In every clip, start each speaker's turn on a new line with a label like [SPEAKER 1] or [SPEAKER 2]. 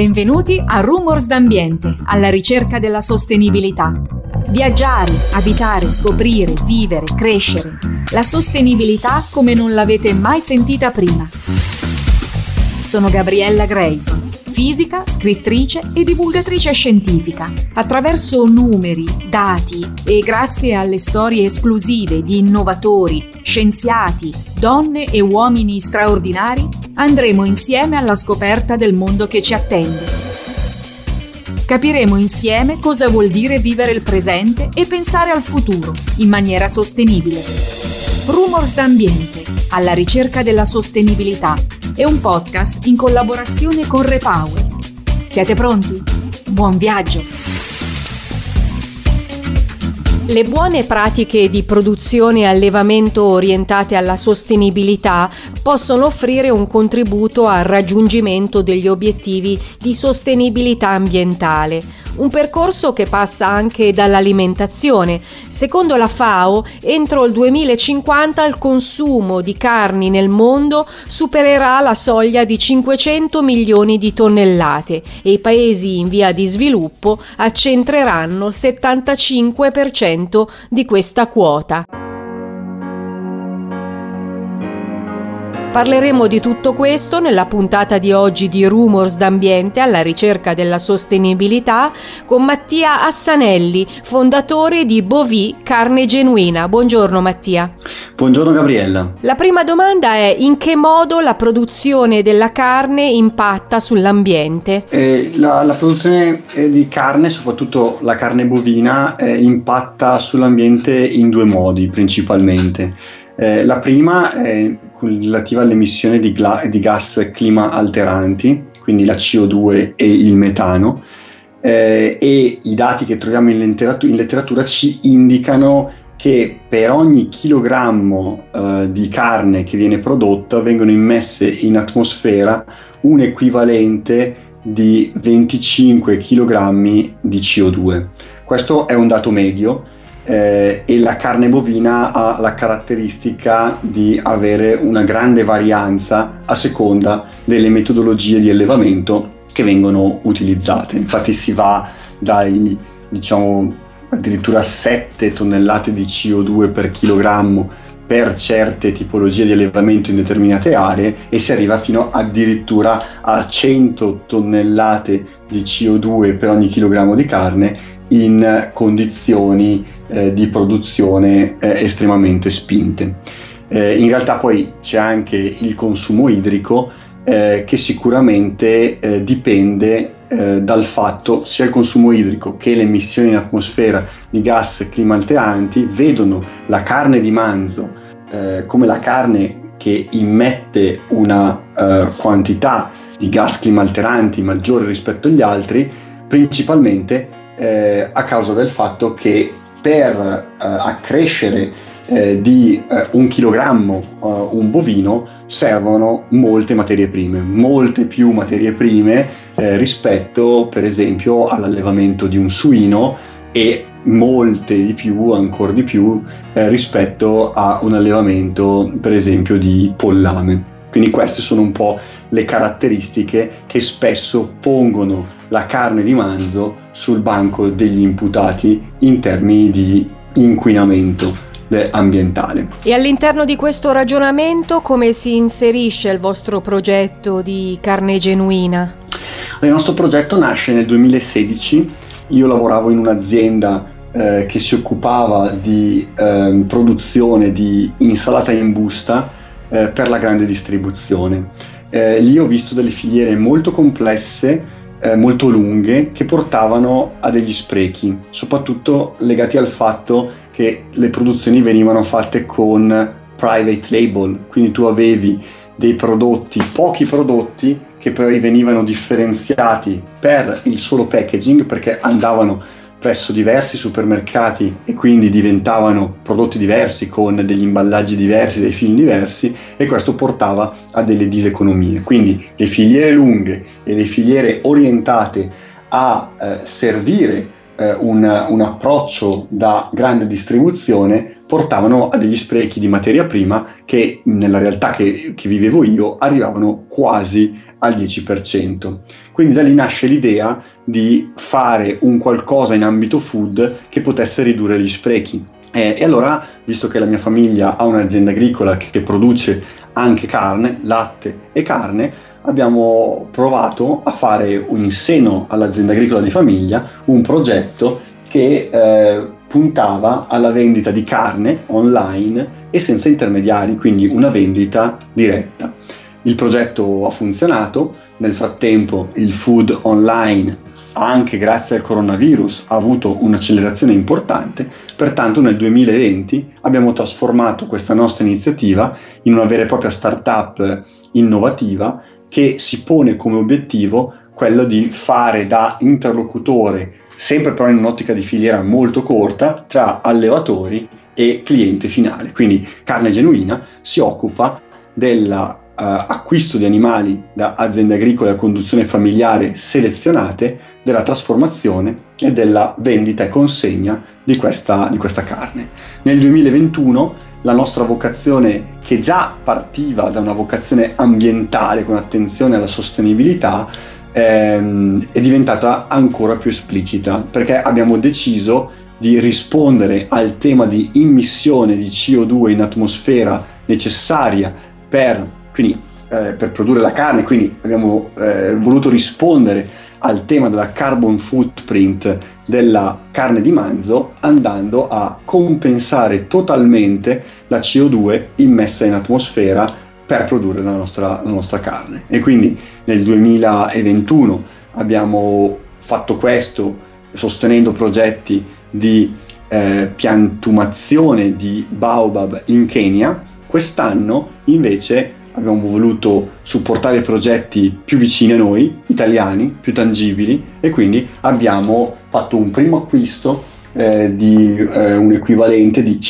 [SPEAKER 1] Benvenuti a Rumors d'Ambiente, alla ricerca della sostenibilità. Viaggiare, abitare, scoprire, vivere, crescere. La sostenibilità come non l'avete mai sentita prima. Sono Gabriella Grayson, fisica, scrittrice e divulgatrice scientifica. Attraverso numeri, dati e grazie alle storie esclusive di innovatori, scienziati, donne e uomini straordinari, andremo insieme alla scoperta del mondo che ci attende. Capiremo insieme cosa vuol dire vivere il presente e pensare al futuro in maniera sostenibile. Rumors d'ambiente, alla ricerca della sostenibilità, è un podcast in collaborazione con Repower. Siete pronti? Buon viaggio! Le buone pratiche di produzione e allevamento orientate alla sostenibilità possono offrire un contributo al raggiungimento degli obiettivi di sostenibilità ambientale un percorso che passa anche dall'alimentazione. Secondo la FAO, entro il 2050 il consumo di carni nel mondo supererà la soglia di 500 milioni di tonnellate e i paesi in via di sviluppo accentreranno il 75% di questa quota. Parleremo di tutto questo nella puntata di oggi di Rumors d'Ambiente alla ricerca della sostenibilità con Mattia Assanelli, fondatore di Bovi Carne Genuina. Buongiorno Mattia.
[SPEAKER 2] Buongiorno Gabriella.
[SPEAKER 1] La prima domanda è in che modo la produzione della carne impatta sull'ambiente?
[SPEAKER 2] Eh, la, la, produzione eh, di carne, soprattutto la carne bovina, eh, impatta sull'ambiente in due modi principalmente. Eh, la prima è relativa all'emissione di, gla- di, gas clima alteranti, quindi la CO2 e il metano, eh, e i dati che troviamo in letteratura, in letteratura ci indicano che per ogni chilogrammo eh, di carne che viene prodotta vengono immesse in atmosfera un equivalente di 25 kg di CO2. Questo è un dato medio eh, e la carne bovina ha la caratteristica di avere una grande varianza a seconda delle metodologie di allevamento che vengono utilizzate. Infatti si va dai diciamo addirittura 7 tonnellate di CO2 per chilogrammo per certe tipologie di allevamento in determinate aree e si arriva fino addirittura a 100 tonnellate di CO2 per ogni chilogrammo di carne in condizioni eh, di produzione eh, estremamente spinte. Eh, in realtà poi c'è anche il consumo idrico eh, che sicuramente eh, dipende eh, dal fatto sia il consumo idrico che le emissioni in atmosfera di gas climalteranti vedono la carne di manzo come la carne che immette una quantità di gas climalteranti maggiore rispetto agli altri, principalmente eh, a causa del fatto che per eh, accrescere eh, di eh, un chilogrammo eh, un bovino servono molte materie prime, molte più materie prime eh, rispetto per esempio all'allevamento di un suino e molte di più, ancora di più, eh, rispetto a un allevamento per esempio di pollame. Quindi queste sono un po' le caratteristiche che spesso pongono la carne di manzo sul banco degli imputati in termini di inquinamento ambientale.
[SPEAKER 1] E all'interno di questo ragionamento come si inserisce il vostro progetto di carne genuina?
[SPEAKER 2] Il nostro progetto nasce nel 2016, io lavoravo in un'azienda eh, che si occupava di eh, produzione di insalata in busta eh, per la grande distribuzione. Eh, lì ho visto delle filiere molto complesse eh, molto lunghe che portavano a degli sprechi, soprattutto legati al fatto che le produzioni venivano fatte con private label, quindi tu avevi dei prodotti, pochi prodotti che poi venivano differenziati per il solo packaging perché andavano presso diversi supermercati e quindi diventavano prodotti diversi con degli imballaggi diversi, dei film diversi e questo portava a delle diseconomie. Quindi le filiere lunghe e le filiere orientate a eh, servire eh, un, un approccio da grande distribuzione portavano a degli sprechi di materia prima che nella realtà che, che vivevo io arrivavano quasi al 10%. Quindi da lì nasce l'idea di fare un qualcosa in ambito food che potesse ridurre gli sprechi. Eh, e allora, visto che la mia famiglia ha un'azienda agricola che, che produce anche carne, latte e carne, abbiamo provato a fare in seno all'azienda agricola di famiglia un progetto che eh, puntava alla vendita di carne online e senza intermediari, quindi una vendita diretta. Il progetto ha funzionato, nel frattempo il food online anche grazie al coronavirus ha avuto un'accelerazione importante, pertanto nel 2020 abbiamo trasformato questa nostra iniziativa in una vera e propria startup innovativa che si pone come obiettivo quello di fare da interlocutore, sempre però in un'ottica di filiera molto corta, tra allevatori e cliente finale. Quindi Carne Genuina si occupa della Uh, acquisto di animali da aziende agricole a conduzione familiare selezionate, della trasformazione e della vendita e consegna di questa, di questa carne. Nel 2021 la nostra vocazione, che già partiva da una vocazione ambientale con attenzione alla sostenibilità, ehm, è diventata ancora più esplicita perché abbiamo deciso di rispondere al tema di immissione di CO2 in atmosfera necessaria per, quindi, eh, per produrre la carne, quindi abbiamo eh, voluto rispondere al tema della carbon footprint della carne di manzo andando a compensare totalmente la CO2 immessa in atmosfera per produrre la nostra, la nostra carne. E quindi nel 2021 abbiamo fatto questo sostenendo progetti di eh, piantumazione di baobab in Kenya. Quest'anno invece abbiamo voluto supportare progetti più vicini a noi, italiani, più tangibili e quindi abbiamo fatto un primo acquisto eh, di eh, un equivalente di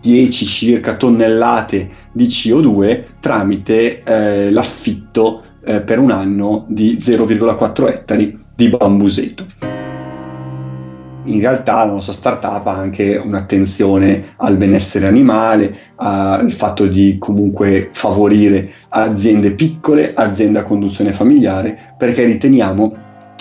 [SPEAKER 2] 110 circa tonnellate di CO2 tramite eh, l'affitto eh, per un anno di 0,4 ettari di bambuseto. In realtà la nostra startup ha anche un'attenzione al benessere animale, al fatto di comunque favorire aziende piccole, aziende a conduzione familiare, perché riteniamo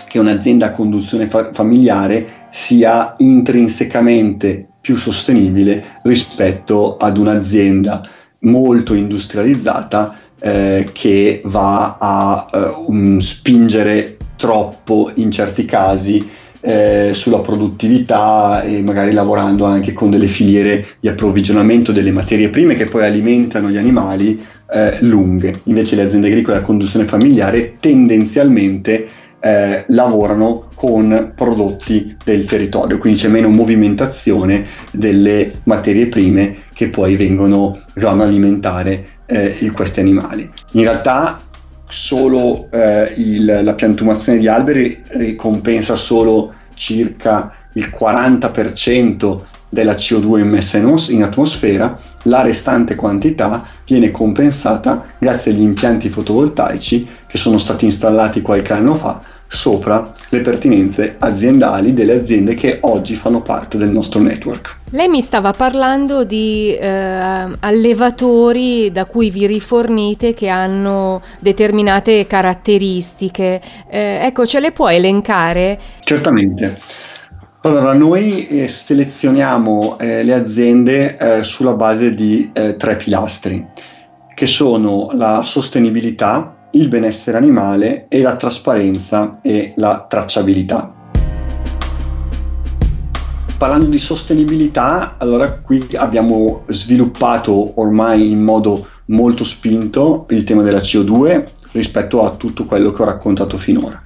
[SPEAKER 2] che un'azienda a conduzione fa- familiare sia intrinsecamente più sostenibile rispetto ad un'azienda molto industrializzata eh, che va a eh, um, spingere troppo in certi casi eh, sulla produttività e magari lavorando anche con delle filiere di approvvigionamento delle materie prime che poi alimentano gli animali eh, lunghe. Invece le aziende agricole a conduzione familiare tendenzialmente eh, lavorano con prodotti del territorio, quindi c'è meno movimentazione delle materie prime che poi vengono vanno ad alimentare eh, questi animali. In realtà solo eh, il, la piantumazione di alberi ricompensa solo circa il 40% della CO2 immessa in, os- in atmosfera, la restante quantità viene compensata grazie agli impianti fotovoltaici che sono stati installati qualche anno fa sopra le pertinenze aziendali delle aziende che oggi fanno parte del nostro network.
[SPEAKER 1] Lei mi stava parlando di eh, allevatori da cui vi rifornite che hanno determinate caratteristiche. Eh, ecco, ce le può elencare?
[SPEAKER 2] Certamente. Allora, noi eh, selezioniamo eh, le aziende eh, sulla base di eh, tre pilastri, che sono la sostenibilità, il benessere animale e la trasparenza e la tracciabilità. Parlando di sostenibilità, allora qui abbiamo sviluppato ormai in modo molto spinto il tema della CO2 rispetto a tutto quello che ho raccontato finora.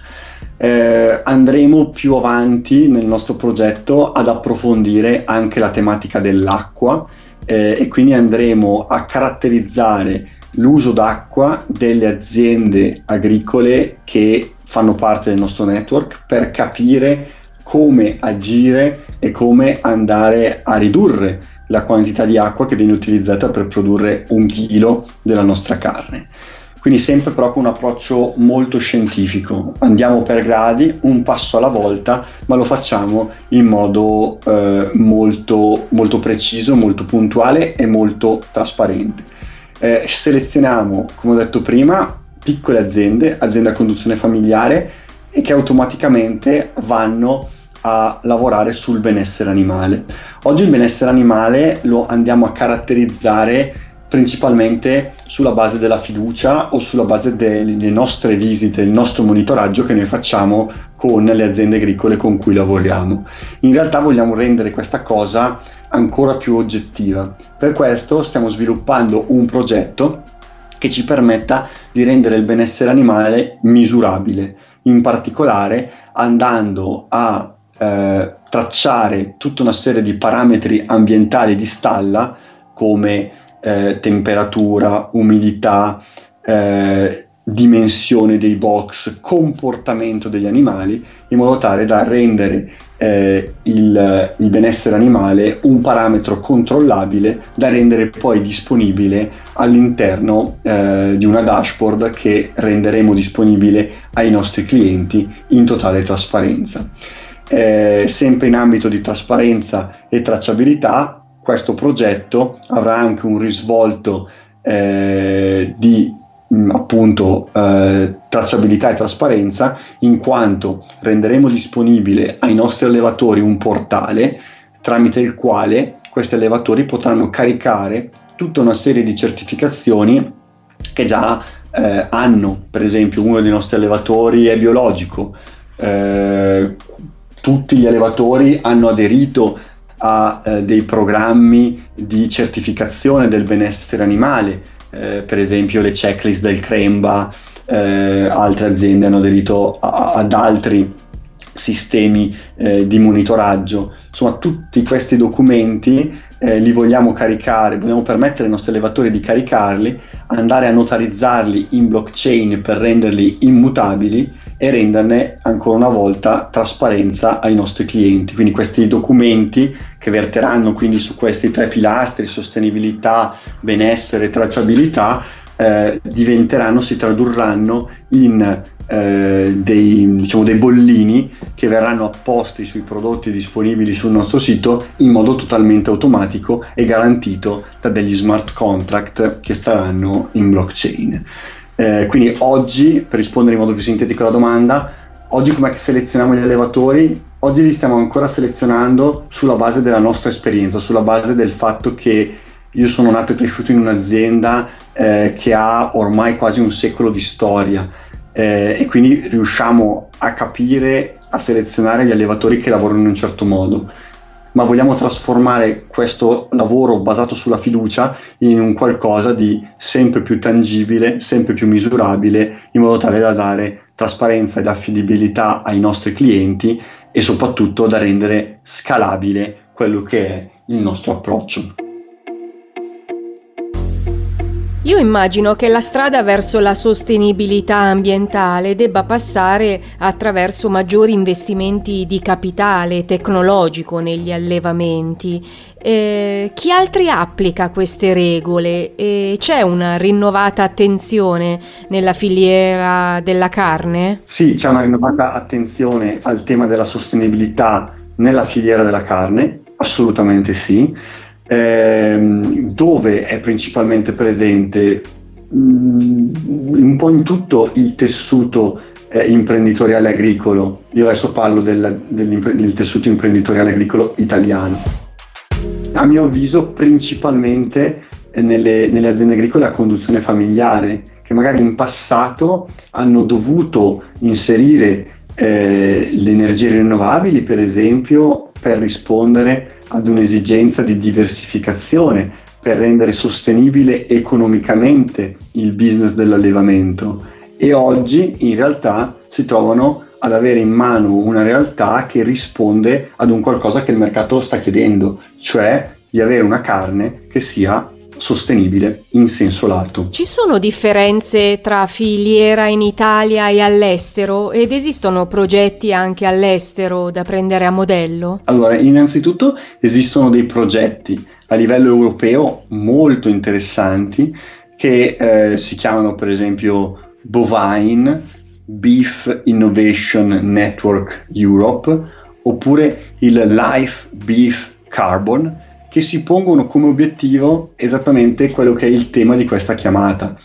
[SPEAKER 2] Eh, andremo più avanti nel nostro progetto ad approfondire anche la tematica dell'acqua eh, e quindi andremo a caratterizzare l'uso d'acqua delle aziende agricole che fanno parte del nostro network per capire come agire e come andare a ridurre la quantità di acqua che viene utilizzata per produrre un chilo della nostra carne. Quindi sempre però con un approccio molto scientifico. Andiamo per gradi, un passo alla volta, ma lo facciamo in modo eh, molto, molto preciso, molto puntuale e molto trasparente. Eh, selezioniamo, come ho detto prima, piccole aziende, aziende a conduzione familiare e che automaticamente vanno a lavorare sul benessere animale. Oggi il benessere animale lo andiamo a caratterizzare principalmente sulla base della fiducia o sulla base delle nostre visite, il nostro monitoraggio che noi facciamo con le aziende agricole con cui lavoriamo. In realtà vogliamo rendere questa cosa ancora più oggettiva. Per questo stiamo sviluppando un progetto che ci permetta di rendere il benessere animale misurabile, in particolare andando a eh, tracciare tutta una serie di parametri ambientali di stalla come eh, temperatura, umidità, eh, dimensione dei box, comportamento degli animali, in modo tale da rendere eh, il, il, benessere animale un parametro controllabile da rendere poi disponibile all'interno eh, di una dashboard che renderemo disponibile ai nostri clienti in totale trasparenza. Eh, sempre in ambito di trasparenza e tracciabilità, questo progetto avrà anche un risvolto eh, di mm, appunto eh, tracciabilità e trasparenza in quanto renderemo disponibile ai nostri allevatori un portale tramite il quale questi allevatori potranno caricare tutta una serie di certificazioni che già eh, hanno, per esempio uno dei nostri allevatori è biologico, eh, tutti gli allevatori hanno aderito a eh, dei programmi di certificazione del benessere animale, eh, per esempio le checklist del Cremba, eh, altre aziende hanno aderito a, ad altri sistemi eh, di monitoraggio. Insomma, tutti questi documenti eh, li vogliamo caricare, vogliamo permettere ai nostri allevatori di caricarli, andare a notarizzarli in blockchain per renderli immutabili e renderne ancora una volta trasparenza ai nostri clienti. Quindi questi documenti che verteranno quindi su questi tre pilastri, sostenibilità, benessere, tracciabilità, eh, diventeranno, si tradurranno in eh, dei, diciamo, dei bollini che verranno apposti sui prodotti disponibili sul nostro sito in modo totalmente automatico e garantito da degli smart contract che staranno in blockchain. Eh, quindi oggi, per rispondere in modo più sintetico alla domanda, oggi come che selezioniamo gli allevatori? Oggi li stiamo ancora selezionando sulla base della nostra esperienza, sulla base del fatto che io sono nato e cresciuto in un'azienda eh, che ha ormai quasi un secolo di storia eh, e quindi riusciamo a capire, a selezionare gli allevatori che lavorano in un certo modo ma vogliamo trasformare questo lavoro basato sulla fiducia in un qualcosa di sempre più tangibile, sempre più misurabile, in modo tale da dare trasparenza ed affidabilità ai nostri clienti e soprattutto da rendere scalabile quello che è il nostro approccio.
[SPEAKER 1] Io immagino che la strada verso la sostenibilità ambientale debba passare attraverso maggiori investimenti di capitale tecnologico negli allevamenti. Eh, chi altri applica queste regole? E c'è una rinnovata attenzione nella filiera della carne?
[SPEAKER 2] Sì, c'è una rinnovata attenzione al tema della sostenibilità nella filiera della carne, assolutamente sì ehm, dove è principalmente presente mh, mm, un po' in tutto il tessuto eh, imprenditoriale agricolo. Io adesso parlo del, del tessuto imprenditoriale agricolo italiano. A mio avviso principalmente eh, nelle, nelle aziende agricole a conduzione familiare, che magari in passato hanno dovuto inserire eh, le energie rinnovabili, per esempio, per rispondere ad un'esigenza di diversificazione, per rendere sostenibile economicamente il business dell'allevamento. E oggi in realtà si trovano ad avere in mano una realtà che risponde ad un qualcosa che il mercato sta chiedendo, cioè di avere una carne che sia sostenibile in senso lato.
[SPEAKER 1] Ci sono differenze tra filiera in Italia e all'estero ed esistono progetti anche all'estero da prendere a modello?
[SPEAKER 2] Allora, innanzitutto esistono dei progetti a livello europeo molto interessanti che eh, si chiamano per esempio Bovine, Beef Innovation Network Europe, oppure il Life Beef Carbon, che si pongono come obiettivo esattamente quello che è il tema di questa chiamata.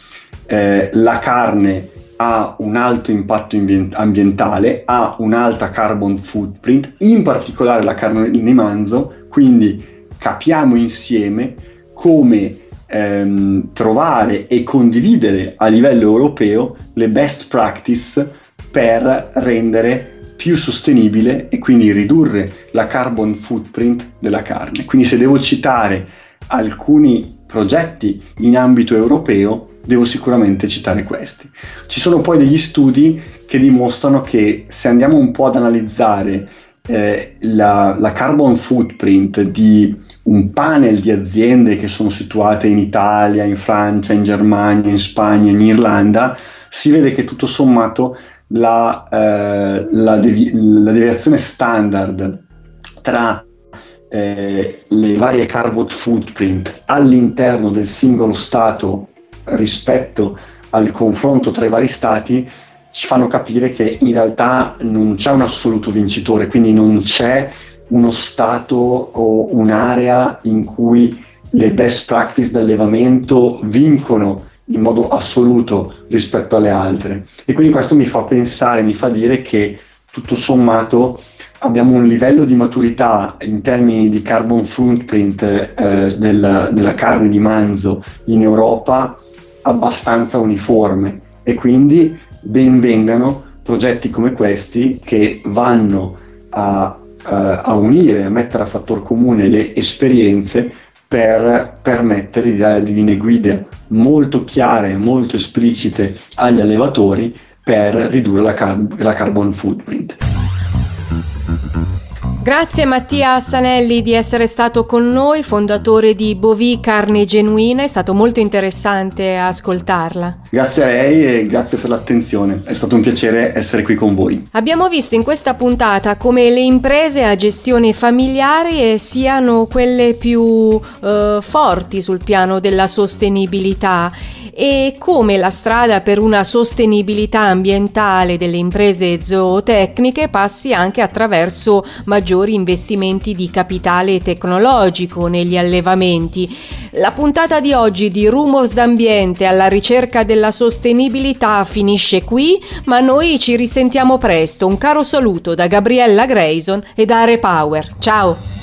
[SPEAKER 2] Eh, la carne ha un alto impatto ambientale, ha un'alta carbon footprint, in particolare la carne di manzo, quindi capiamo insieme come ehm, trovare e condividere a livello europeo le best practice per rendere più sostenibile e quindi ridurre la carbon footprint della carne. Quindi se devo citare alcuni progetti in ambito europeo, devo sicuramente citare questi. Ci sono poi degli studi che dimostrano che se andiamo un po' ad analizzare eh, la, la carbon footprint di un panel di aziende che sono situate in Italia, in Francia, in Germania, in Spagna, in Irlanda, si vede che tutto sommato la, eh, la, devi- la deviazione standard tra eh, le varie carbon footprint all'interno del singolo Stato rispetto al confronto tra i vari Stati ci fanno capire che in realtà non c'è un assoluto vincitore, quindi non c'è uno Stato o un'area in cui le best practice d'allevamento vincono in modo assoluto rispetto alle altre. E quindi questo mi fa pensare, mi fa dire che tutto sommato abbiamo un livello di maturità in termini di carbon footprint eh, della, della carne di manzo in Europa abbastanza uniforme e quindi benvengano progetti come questi che vanno a, a, a unire, a mettere a fattor comune le esperienze per permettere di dare linee guida molto chiare, molto esplicite agli allevatori per ridurre la, car- la carbon footprint.
[SPEAKER 1] Grazie Mattia Assanelli di essere stato con noi, fondatore di Bovi Carne Genuina, è stato molto interessante ascoltarla.
[SPEAKER 2] Grazie a lei e grazie per l'attenzione, è stato un piacere essere qui con voi.
[SPEAKER 1] Abbiamo visto in questa puntata come le imprese a gestione familiare siano quelle più eh, forti sul piano della sostenibilità e come la strada per una sostenibilità ambientale delle imprese zootecniche passi anche attraverso maggiori investimenti di capitale tecnologico negli allevamenti. La puntata di oggi di Rumors d'ambiente alla ricerca della sostenibilità finisce qui, ma noi ci risentiamo presto. Un caro saluto da Gabriella Grayson e da Are Power. Ciao!